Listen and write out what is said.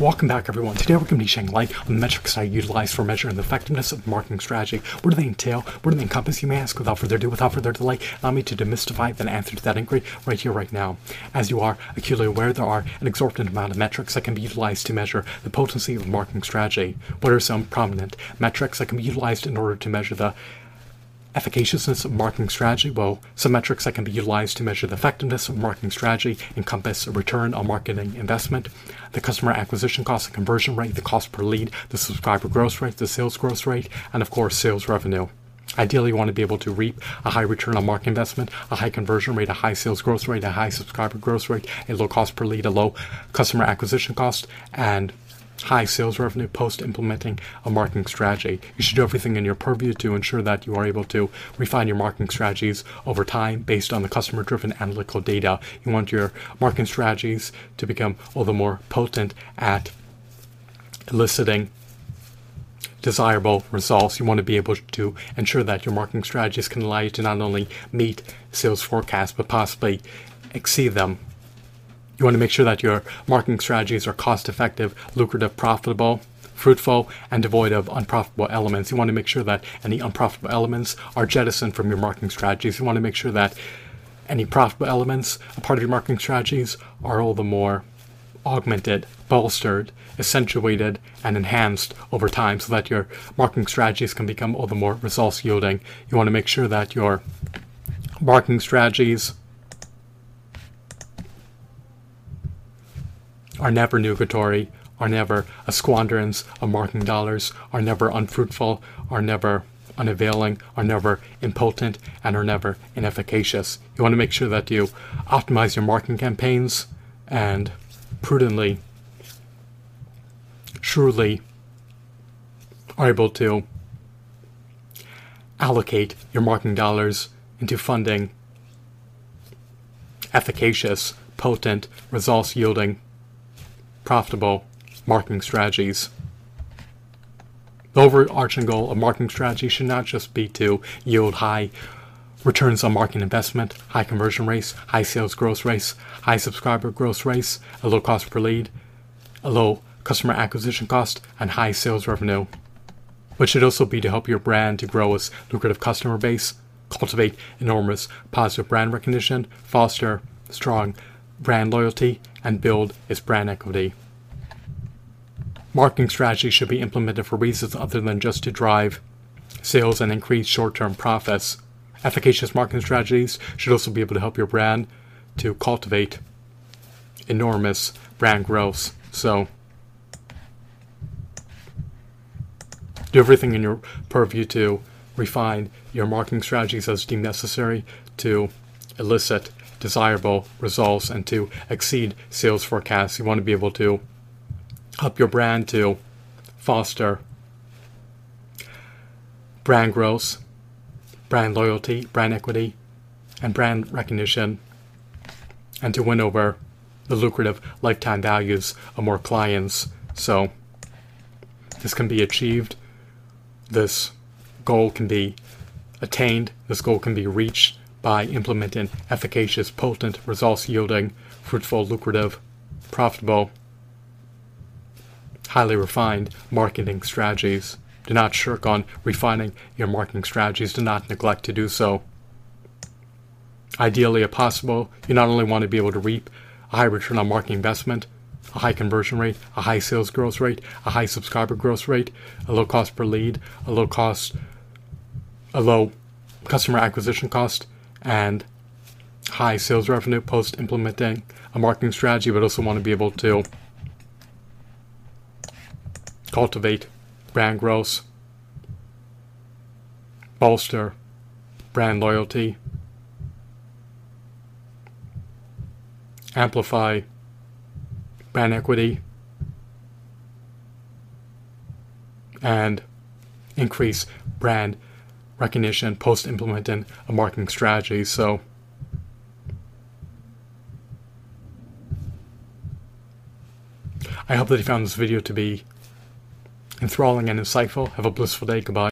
Welcome back, everyone. Today we're going to be shedding light on the metrics I utilize for measuring the effectiveness of marketing strategy. What do they entail? What do they encompass? You may ask. Without further ado, without further delay, allow me to demystify the answer to that inquiry right here, right now. As you are acutely aware, there are an exorbitant amount of metrics that can be utilized to measure the potency of marketing strategy. What are some prominent metrics that can be utilized in order to measure the efficaciousness of marketing strategy? Well, some metrics that can be utilized to measure the effectiveness of marketing strategy encompass a return on marketing investment, the customer acquisition cost, the conversion rate, the cost per lead, the subscriber growth rate, the sales growth rate, and of course, sales revenue. Ideally, you want to be able to reap a high return on market investment, a high conversion rate, a high sales growth rate, a high subscriber growth rate, a low cost per lead, a low customer acquisition cost, and high sales revenue post implementing a marketing strategy. You should do everything in your purview to ensure that you are able to refine your marketing strategies over time based on the customer driven analytical data. You want your marketing strategies to become all the more potent at eliciting desirable results. You want to be able to ensure that your marketing strategies can allow you to not only meet sales forecasts but possibly exceed them you want to make sure that your marketing strategies are cost effective, lucrative, profitable, fruitful, and devoid of unprofitable elements. You want to make sure that any unprofitable elements are jettisoned from your marketing strategies. You want to make sure that any profitable elements, a part of your marketing strategies, are all the more augmented, bolstered, accentuated, and enhanced over time so that your marketing strategies can become all the more results yielding. You want to make sure that your marketing strategies are never nugatory, are never a squanderance of marketing dollars, are never unfruitful, are never unavailing, are never impotent, and are never inefficacious. You want to make sure that you optimize your marketing campaigns and prudently, shrewdly are able to allocate your marketing dollars into funding efficacious, potent, results yielding profitable marketing strategies. The overarching goal of marketing strategy should not just be to yield high returns on marketing investment, high conversion rates, high sales growth rates, high subscriber growth rates, a low cost per lead, a low customer acquisition cost, and high sales revenue. But should also be to help your brand to grow its lucrative customer base, cultivate enormous positive brand recognition, foster strong brand loyalty, and build its brand equity. Marketing strategies should be implemented for reasons other than just to drive sales and increase short term profits. Efficacious marketing strategies should also be able to help your brand to cultivate enormous brand growth. So, do everything in your purview to refine your marketing strategies as deemed necessary to elicit desirable results and to exceed sales forecasts. You want to be able to help your brand to foster brand growth, brand loyalty, brand equity, and brand recognition, and to win over the lucrative lifetime values of more clients. So, this can be achieved. This goal can be attained. This goal can be reached by implementing efficacious, potent, results yielding, fruitful, lucrative, profitable, highly refined marketing strategies. Do not shirk on refining your marketing strategies. Do not neglect to do so. Ideally, if possible, you not only want to be able to reap a high return on marketing investment, a high conversion rate, a high sales growth rate, a high subscriber growth rate, a low cost per lead, a low cost, a low customer acquisition cost, and high sales revenue post implementing a marketing strategy, but also want to be able to cultivate brand growth, bolster brand loyalty, amplify brand equity, and increase brand recognition post implementing a marketing strategy. So, I hope that you found this video to be enthralling and insightful. Have a blissful day. Goodbye.